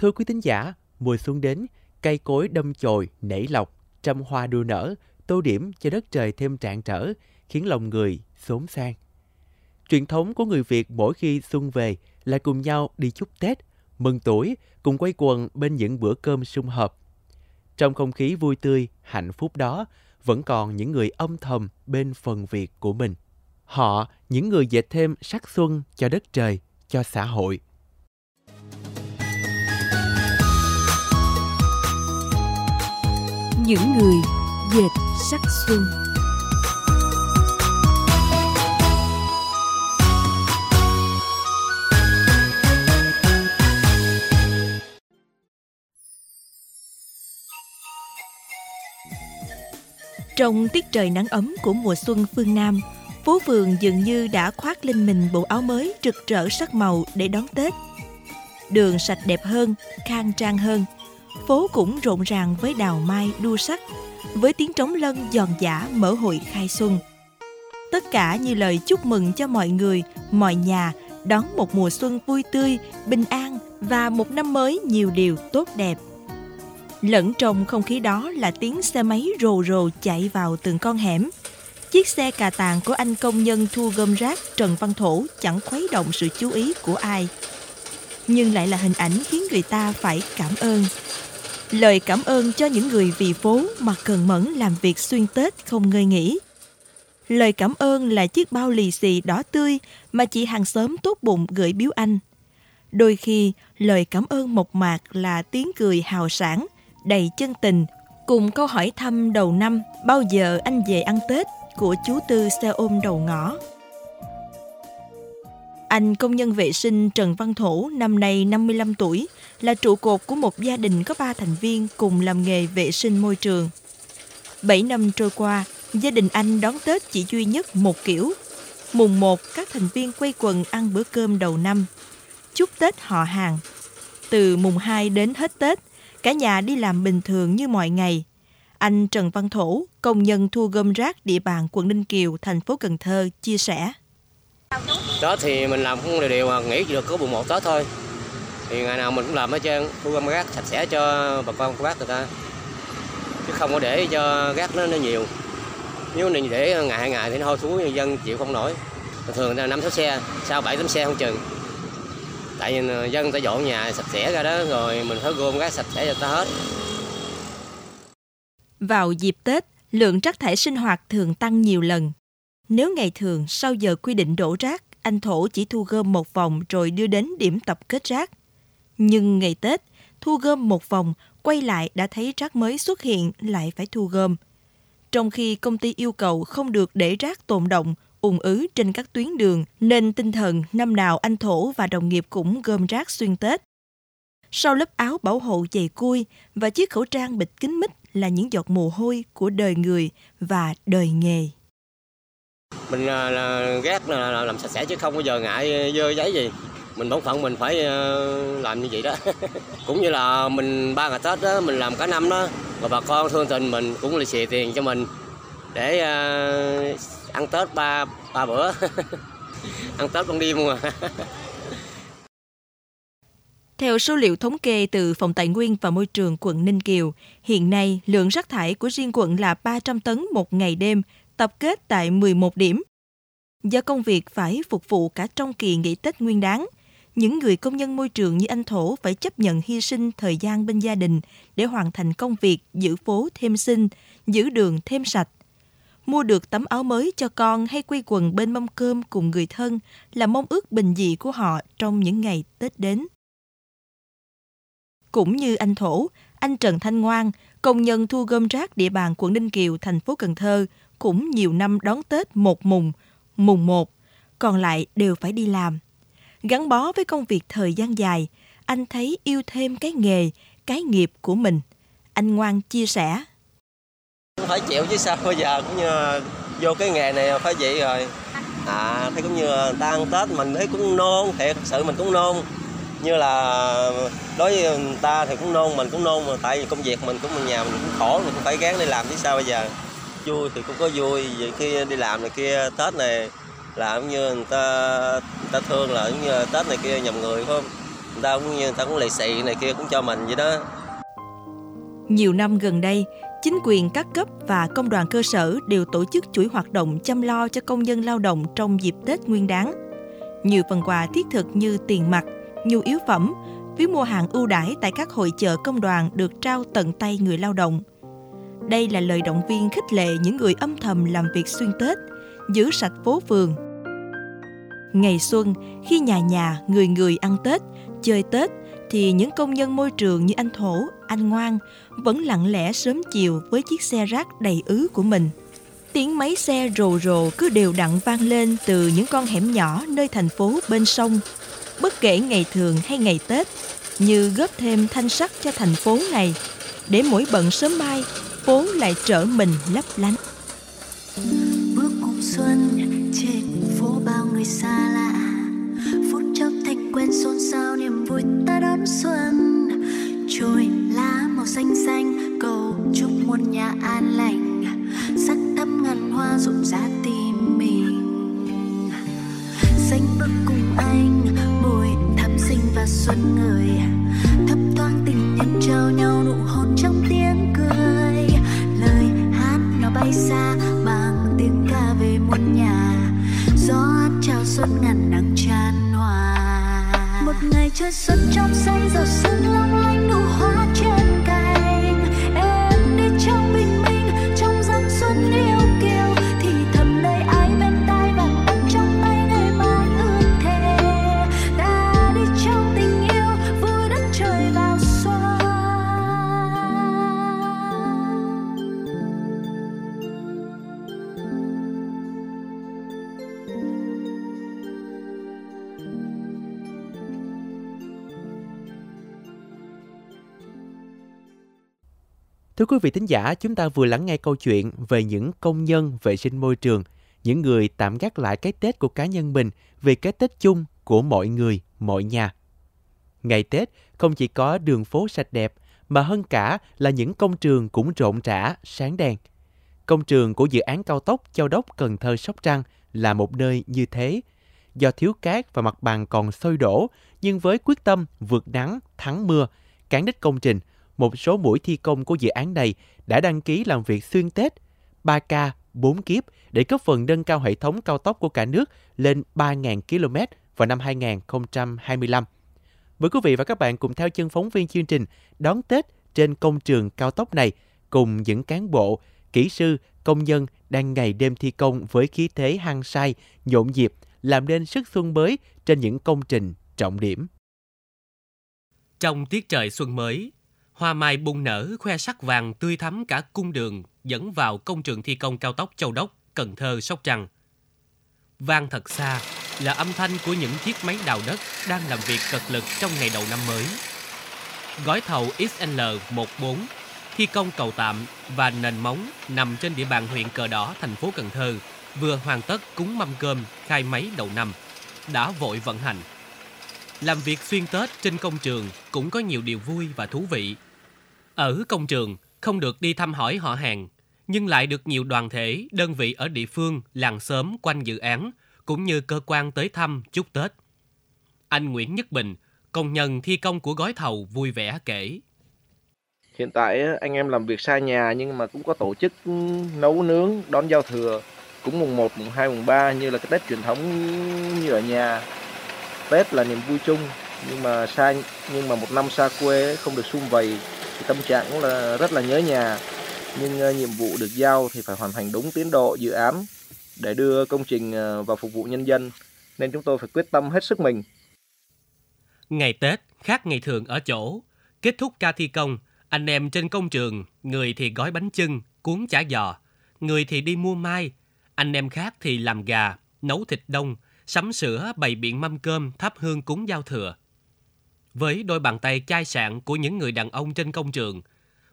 Thưa quý tín giả, mùa xuân đến, cây cối đâm chồi, nảy lọc, trăm hoa đua nở, tô điểm cho đất trời thêm trạng trở, khiến lòng người xốn sang. Truyền thống của người Việt mỗi khi xuân về là cùng nhau đi chúc Tết, mừng tuổi, cùng quay quần bên những bữa cơm sum họp. Trong không khí vui tươi, hạnh phúc đó, vẫn còn những người âm thầm bên phần việc của mình. Họ, những người dệt thêm sắc xuân cho đất trời, cho xã hội. Những người dệt sắc xuân Trong tiết trời nắng ấm của mùa xuân phương Nam, phố phường dường như đã khoác lên mình bộ áo mới rực rỡ sắc màu để đón Tết. Đường sạch đẹp hơn, khang trang hơn. Phố cũng rộn ràng với đào mai đua sắc, với tiếng trống lân giòn giả mở hội khai xuân. Tất cả như lời chúc mừng cho mọi người, mọi nhà đón một mùa xuân vui tươi, bình an và một năm mới nhiều điều tốt đẹp. Lẫn trong không khí đó là tiếng xe máy rồ rồ chạy vào từng con hẻm. Chiếc xe cà tàng của anh công nhân thu gom rác Trần Văn Thổ chẳng khuấy động sự chú ý của ai. Nhưng lại là hình ảnh khiến người ta phải cảm ơn. Lời cảm ơn cho những người vì phố mà cần mẫn làm việc xuyên Tết không ngơi nghỉ. Lời cảm ơn là chiếc bao lì xì đỏ tươi mà chị hàng xóm tốt bụng gửi biếu anh. Đôi khi, lời cảm ơn mộc mạc là tiếng cười hào sảng – đầy chân tình cùng câu hỏi thăm đầu năm bao giờ anh về ăn Tết của chú Tư xe ôm đầu ngõ. Anh công nhân vệ sinh Trần Văn Thổ năm nay 55 tuổi là trụ cột của một gia đình có 3 thành viên cùng làm nghề vệ sinh môi trường. 7 năm trôi qua, gia đình anh đón Tết chỉ duy nhất một kiểu. Mùng 1, các thành viên quay quần ăn bữa cơm đầu năm. Chúc Tết họ hàng. Từ mùng 2 đến hết Tết, Cả nhà đi làm bình thường như mọi ngày. Anh Trần Văn Thổ, công nhân thu gom rác địa bàn quận Ninh Kiều, thành phố Cần Thơ, chia sẻ. Tết thì mình làm cũng đều đều mà nghỉ chỉ được có buổi một Tết thôi. Thì ngày nào mình cũng làm hết trơn, thu gom rác sạch sẽ cho bà con cô bác người ta. Chứ không có để cho rác nó, nó nhiều. Nếu mình để ngày hai ngày thì nó hôi xuống dân chịu không nổi. Thường là năm sáu xe, sau bảy tám xe không chừng tại vì ờ, dân ta dọn nhà sạch sẽ ra đó rồi mình phải gom rác sạch sẽ cho ta hết vào dịp Tết, lượng rác thải sinh hoạt thường tăng nhiều lần. Nếu ngày thường sau giờ quy định đổ rác, anh Thổ chỉ thu gom một vòng rồi đưa đến điểm tập kết rác. Nhưng ngày Tết, thu gom một vòng, quay lại đã thấy rác mới xuất hiện lại phải thu gom. Trong khi công ty yêu cầu không được để rác tồn động ùn ứ trên các tuyến đường nên tinh thần năm nào anh Thổ và đồng nghiệp cũng gom rác xuyên Tết. Sau lớp áo bảo hộ dày cui và chiếc khẩu trang bịt kín mít là những giọt mồ hôi của đời người và đời nghề. Mình là, là ghét là, là làm sạch sẽ chứ không bao giờ ngại dơ giấy gì. Mình bổn phận mình phải ờ, làm như vậy đó. cũng như là mình ba ngày Tết đó, mình làm cả năm đó. Và bà con thương tình mình cũng là xì tiền cho mình để uh, ăn Tết ba ba bữa ăn Tết ban đêm mà Theo số liệu thống kê từ Phòng Tài nguyên và Môi trường quận Ninh Kiều, hiện nay lượng rác thải của riêng quận là 300 tấn một ngày đêm, tập kết tại 11 điểm. Do công việc phải phục vụ cả trong kỳ nghỉ Tết Nguyên đáng, những người công nhân môi trường như anh Thổ phải chấp nhận hy sinh thời gian bên gia đình để hoàn thành công việc giữ phố thêm xinh, giữ đường thêm sạch mua được tấm áo mới cho con hay quây quần bên mâm cơm cùng người thân là mong ước bình dị của họ trong những ngày Tết đến. Cũng như anh Thổ, anh Trần Thanh Ngoan, công nhân thu gom rác địa bàn quận Ninh Kiều, thành phố Cần Thơ, cũng nhiều năm đón Tết một mùng, mùng một, còn lại đều phải đi làm. Gắn bó với công việc thời gian dài, anh thấy yêu thêm cái nghề, cái nghiệp của mình. Anh Ngoan chia sẻ phải chịu chứ sao bây giờ cũng như vô cái nghề này phải vậy rồi à thấy cũng như ta ăn tết mình thấy cũng nôn thiệt sự mình cũng nôn như là đối với người ta thì cũng nôn mình cũng nôn mà tại vì công việc mình cũng nhà mình cũng khổ mình cũng phải gắng đi làm chứ sao bây giờ vui thì cũng có vui vậy khi đi làm này kia tết này làm như người ta người ta thương là như tết này kia nhầm người không người ta cũng như người ta cũng lì xì này kia cũng cho mình vậy đó Nhiều năm gần đây, chính quyền các cấp và công đoàn cơ sở đều tổ chức chuỗi hoạt động chăm lo cho công nhân lao động trong dịp Tết Nguyên đán. Nhiều phần quà thiết thực như tiền mặt, nhu yếu phẩm, phiếu mua hàng ưu đãi tại các hội chợ công đoàn được trao tận tay người lao động. Đây là lời động viên khích lệ những người âm thầm làm việc xuyên Tết, giữ sạch phố phường. Ngày xuân, khi nhà nhà, người người ăn Tết, chơi Tết, thì những công nhân môi trường như anh Thổ, anh Ngoan vẫn lặng lẽ sớm chiều với chiếc xe rác đầy ứ của mình. Tiếng máy xe rồ rồ cứ đều đặn vang lên từ những con hẻm nhỏ nơi thành phố bên sông. Bất kể ngày thường hay ngày Tết, như góp thêm thanh sắc cho thành phố này, để mỗi bận sớm mai, phố lại trở mình lấp lánh. bước cùng xuân, trên phố bao người xa lạ. Phút chốc thành quen xôn xao niềm vui ta đón xuân. Trôi lá màu xanh xanh, cầu chúc muôn nhà an lành. Sắc thắm ngàn hoa rộn rã tim mình. Xanh bước cùng anh bồi thắm sinh và xuân người bay xa bằng tiếng ca về muôn nhà. Gió chào xuân ngàn nắng tràn hòa. Một ngày chơi xuân trong xanh giọt sương long lanh nụ hoa trên Thưa quý vị thính giả, chúng ta vừa lắng nghe câu chuyện về những công nhân vệ sinh môi trường, những người tạm gác lại cái Tết của cá nhân mình vì cái Tết chung của mọi người, mọi nhà. Ngày Tết không chỉ có đường phố sạch đẹp, mà hơn cả là những công trường cũng rộn rã, sáng đèn. Công trường của dự án cao tốc Châu Đốc Cần Thơ Sóc Trăng là một nơi như thế. Do thiếu cát và mặt bằng còn sôi đổ, nhưng với quyết tâm vượt nắng, thắng mưa, cán đích công trình, một số mũi thi công của dự án này đã đăng ký làm việc xuyên Tết 3K, 4 kiếp để góp phần nâng cao hệ thống cao tốc của cả nước lên 3.000 km vào năm 2025. Mời quý vị và các bạn cùng theo chân phóng viên chương trình đón Tết trên công trường cao tốc này cùng những cán bộ, kỹ sư, công nhân đang ngày đêm thi công với khí thế hăng say, nhộn nhịp, làm nên sức xuân mới trên những công trình trọng điểm. Trong tiết trời xuân mới, hoa mai bung nở khoe sắc vàng tươi thắm cả cung đường dẫn vào công trường thi công cao tốc Châu Đốc, Cần Thơ, Sóc Trăng. Vang thật xa là âm thanh của những chiếc máy đào đất đang làm việc cật lực trong ngày đầu năm mới. Gói thầu XL14 thi công cầu tạm và nền móng nằm trên địa bàn huyện Cờ Đỏ, thành phố Cần Thơ vừa hoàn tất cúng mâm cơm khai máy đầu năm, đã vội vận hành. Làm việc xuyên Tết trên công trường cũng có nhiều điều vui và thú vị. Ở công trường, không được đi thăm hỏi họ hàng, nhưng lại được nhiều đoàn thể, đơn vị ở địa phương, làng xóm quanh dự án, cũng như cơ quan tới thăm chúc Tết. Anh Nguyễn Nhất Bình, công nhân thi công của gói thầu vui vẻ kể. Hiện tại anh em làm việc xa nhà nhưng mà cũng có tổ chức nấu nướng đón giao thừa cũng mùng 1, mùng 2, mùng 3 như là cái Tết truyền thống như ở nhà. Tết là niềm vui chung nhưng mà xa nhưng mà một năm xa quê không được sum vầy thì tâm trạng cũng là rất là nhớ nhà. Nhưng ờ, nhiệm vụ được giao thì phải hoàn thành đúng tiến độ dự án để đưa công trình ờ, vào phục vụ nhân dân nên chúng tôi phải quyết tâm hết sức mình. Ngày Tết khác ngày thường ở chỗ, kết thúc ca thi công, anh em trên công trường, người thì gói bánh chưng, cuốn chả giò, người thì đi mua mai, anh em khác thì làm gà, nấu thịt đông, sắm sữa, bày biện mâm cơm, thắp hương cúng giao thừa. Với đôi bàn tay chai sạn của những người đàn ông trên công trường,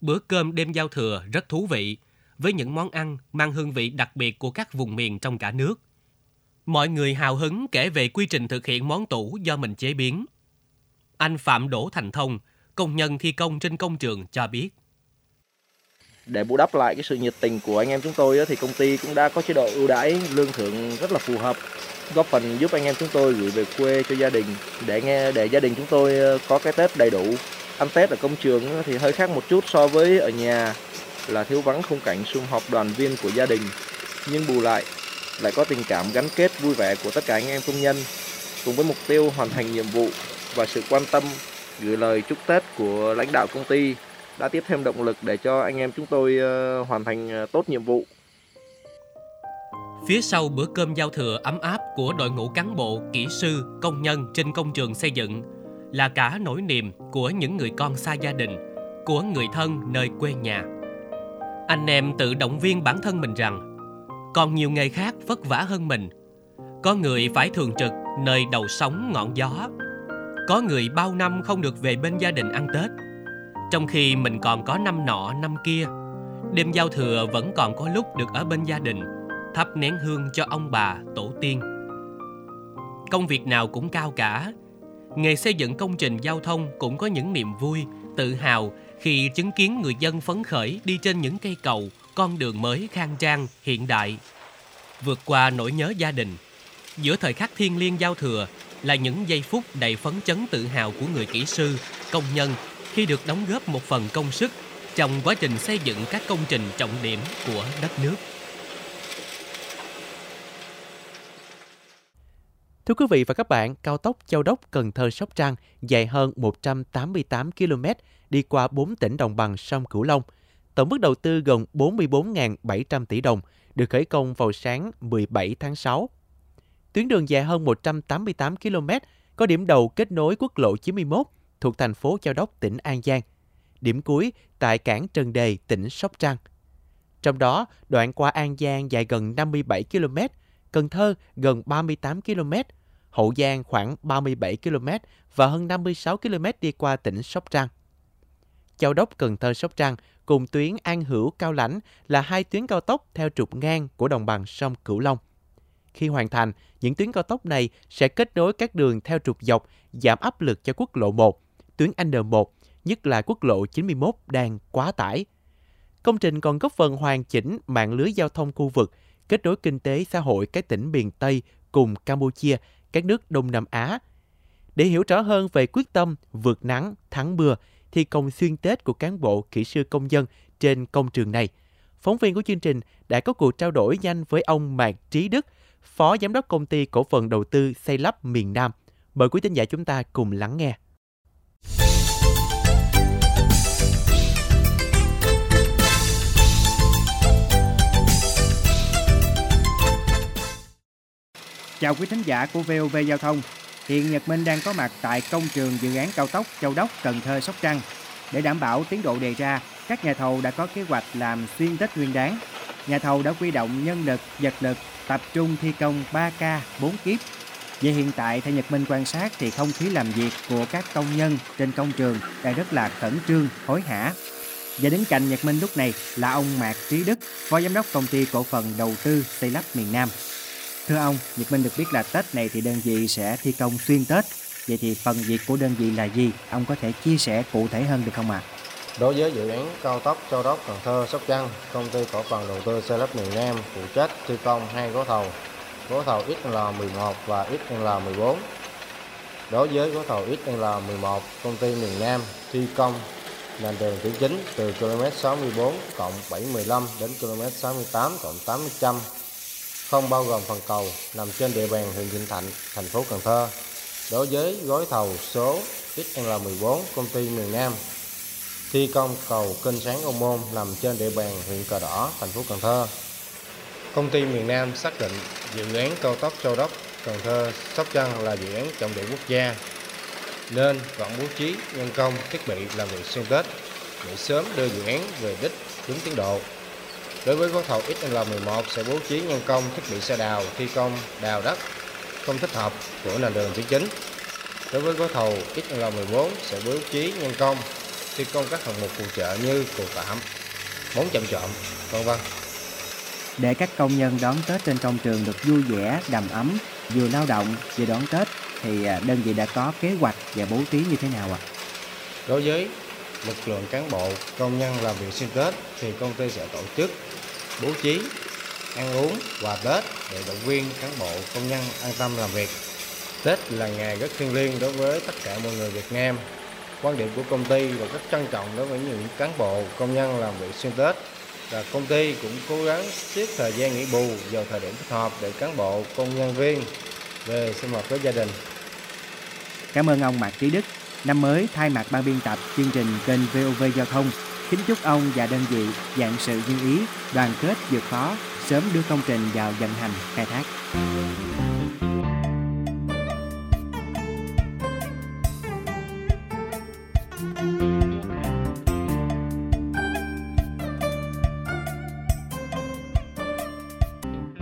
bữa cơm đêm giao thừa rất thú vị, với những món ăn mang hương vị đặc biệt của các vùng miền trong cả nước. Mọi người hào hứng kể về quy trình thực hiện món tủ do mình chế biến. Anh Phạm Đỗ Thành Thông, công nhân thi công trên công trường cho biết. để bù đắp lại cái sự nhiệt tình của anh em chúng tôi thì công ty cũng đã có chế độ ưu đãi lương thưởng rất là phù hợp góp phần giúp anh em chúng tôi gửi về quê cho gia đình để nghe, để gia đình chúng tôi ờ, có cái Tết đầy đủ. Ăn Tết ở công trường thì hơi khác một chút so với ở nhà, là thiếu vắng khung cảnh sum họp đoàn viên của gia đình. Nhưng bù lại lại có tình cảm gắn kết vui vẻ của tất cả anh em công nhân, cùng với mục tiêu hoàn thành nhiệm vụ và sự quan tâm, gửi lời chúc Tết của lãnh đạo công ty đã tiếp thêm động lực để cho anh em chúng tôi ờ, hoàn thành ờ, tốt nhiệm vụ. Phía sau bữa cơm giao thừa ấm áp của đội ngũ cán bộ, kỹ sư, công nhân trên công trường xây dựng là cả nỗi niềm của những người con xa gia đình, của người thân nơi quê nhà. Anh em tự động viên bản thân mình rằng còn nhiều nghề khác vất vả hơn mình. Có người phải thường trực nơi đầu sóng ngọn gió. Có người bao năm không được về bên gia đình ăn Tết. Trong khi mình còn có năm nọ năm kia, đêm giao thừa vẫn còn có lúc được ở bên gia đình, thắp nén hương cho ông bà, tổ tiên. Công việc nào cũng cao cả. Nghề xây dựng công trình giao thông cũng có những niềm vui, tự hào khi chứng kiến người dân phấn khởi đi trên những cây cầu, con đường mới khang trang, hiện đại. Vượt qua nỗi nhớ gia đình, giữa thời khắc thiên liêng giao thừa là những giây phút đầy phấn chấn tự hào của người kỹ sư, công nhân khi được đóng góp một phần công sức trong quá trình xây dựng các công trình trọng điểm của đất nước. Thưa quý vị và các bạn, cao tốc Châu Đốc Cần Thơ Sóc Trăng dài hơn 188 km đi qua 4 tỉnh đồng bằng sông Cửu Long. Tổng mức đầu tư gần 44.700 tỷ đồng, được khởi công vào sáng 17 tháng 6. Tuyến đường dài hơn 188 km, có điểm đầu kết nối quốc lộ 91 thuộc thành phố Châu Đốc, tỉnh An Giang. Điểm cuối tại cảng Trần Đề, tỉnh Sóc Trăng. Trong đó, đoạn qua An Giang dài gần 57 km, Cần Thơ gần 38 km, Hậu Giang khoảng 37 km và hơn 56 km đi qua tỉnh Sóc Trăng. Châu Đốc Cần Thơ Sóc Trăng cùng tuyến An Hữu Cao Lãnh là hai tuyến cao tốc theo trục ngang của đồng bằng sông Cửu Long. Khi hoàn thành, những tuyến cao tốc này sẽ kết nối các đường theo trục dọc, giảm áp lực cho quốc lộ 1, tuyến N1, nhất là quốc lộ 91 đang quá tải. Công trình còn góp phần hoàn chỉnh mạng lưới giao thông khu vực, kết nối kinh tế xã hội các tỉnh miền Tây cùng Campuchia, các nước Đông Nam Á. Để hiểu rõ hơn về quyết tâm vượt nắng, thắng mưa, thi công xuyên Tết của cán bộ kỹ sư công dân trên công trường này, phóng viên của chương trình đã có cuộc trao đổi nhanh với ông Mạc Trí Đức, Phó Giám đốc Công ty Cổ phần Đầu tư Xây lắp miền Nam. Mời quý tín giả chúng ta cùng lắng nghe. Chào quý thính giả của VOV Giao thông. Hiện Nhật Minh đang có mặt tại công trường dự án cao tốc Châu Đốc Cần Thơ Sóc Trăng. Để đảm bảo tiến độ đề ra, các nhà thầu đã có kế hoạch làm xuyên Tết Nguyên đáng. Nhà thầu đã quy động nhân lực, vật lực, tập trung thi công 3K, 4 kiếp. Về hiện tại, theo Nhật Minh quan sát thì không khí làm việc của các công nhân trên công trường đang rất là khẩn trương, hối hả. Và đứng cạnh Nhật Minh lúc này là ông Mạc Trí Đức, Phó Giám đốc Công ty Cổ phần Đầu tư Xây lắp miền Nam. Thưa ông, Nhật Minh được biết là Tết này thì đơn vị sẽ thi công xuyên Tết. Vậy thì phần việc của đơn vị là gì? Ông có thể chia sẻ cụ thể hơn được không ạ? À? Đối với dự án cao tốc Châu Đốc Cần Thơ Sóc Trăng, công ty cổ phần đầu tư xe lắp miền Nam phụ trách thi công hai gói thầu, gói thầu XL11 và XL14. Đối với gói thầu XL11, công ty miền Nam thi công nền đường tuyến chính từ km 64 cộng 715 đến km 68 cộng 800 không bao gồm phần cầu nằm trên địa bàn huyện Vĩnh Thạnh, thành phố Cần Thơ. Đối với gói thầu số XL14 công ty miền Nam thi công cầu kênh sáng Ô Môn nằm trên địa bàn huyện Cờ Đỏ, thành phố Cần Thơ. Công ty miền Nam xác định dự án cao tốc Châu Đốc, Cần Thơ, Sóc Trăng là dự án trọng điểm quốc gia nên vẫn bố trí nhân công thiết bị làm việc xuyên Tết để sớm đưa dự án về đích đúng tiến độ. Đối với gói thầu XL11 sẽ bố trí nhân công thiết bị xe đào thi công đào đất không thích hợp của nền đường tuyến chính. Đối với gói thầu XL14 sẽ bố trí nhân công thi công các hạng mục phụ trợ như cột tạm, móng chạm trộm, vân vân. Để các công nhân đón Tết trên công trường được vui vẻ, đầm ấm, vừa lao động vừa đón Tết thì à, đơn vị đã có kế hoạch và bố trí như thế nào ạ? À? Đối với lực lượng cán bộ, công nhân làm việc xuyên Tết thì công ty sẽ tổ chức bố trí ăn uống, quà Tết để động viên cán bộ công nhân an tâm làm việc. Tết là ngày rất thiêng liêng đối với tất cả mọi người Việt Nam. Quan điểm của công ty là rất trân trọng đối với những cán bộ công nhân làm việc xuyên Tết và công ty cũng cố gắng xếp thời gian nghỉ bù vào thời điểm thích hợp để cán bộ công nhân viên về sinh hoạt với gia đình. Cảm ơn ông Mạc Trí Đức. Năm mới thay mặt ban biên tập chương trình kênh VOV Giao thông, kính chúc ông và đơn vị dạng sự như ý, đoàn kết vượt khó, sớm đưa công trình vào vận hành khai thác.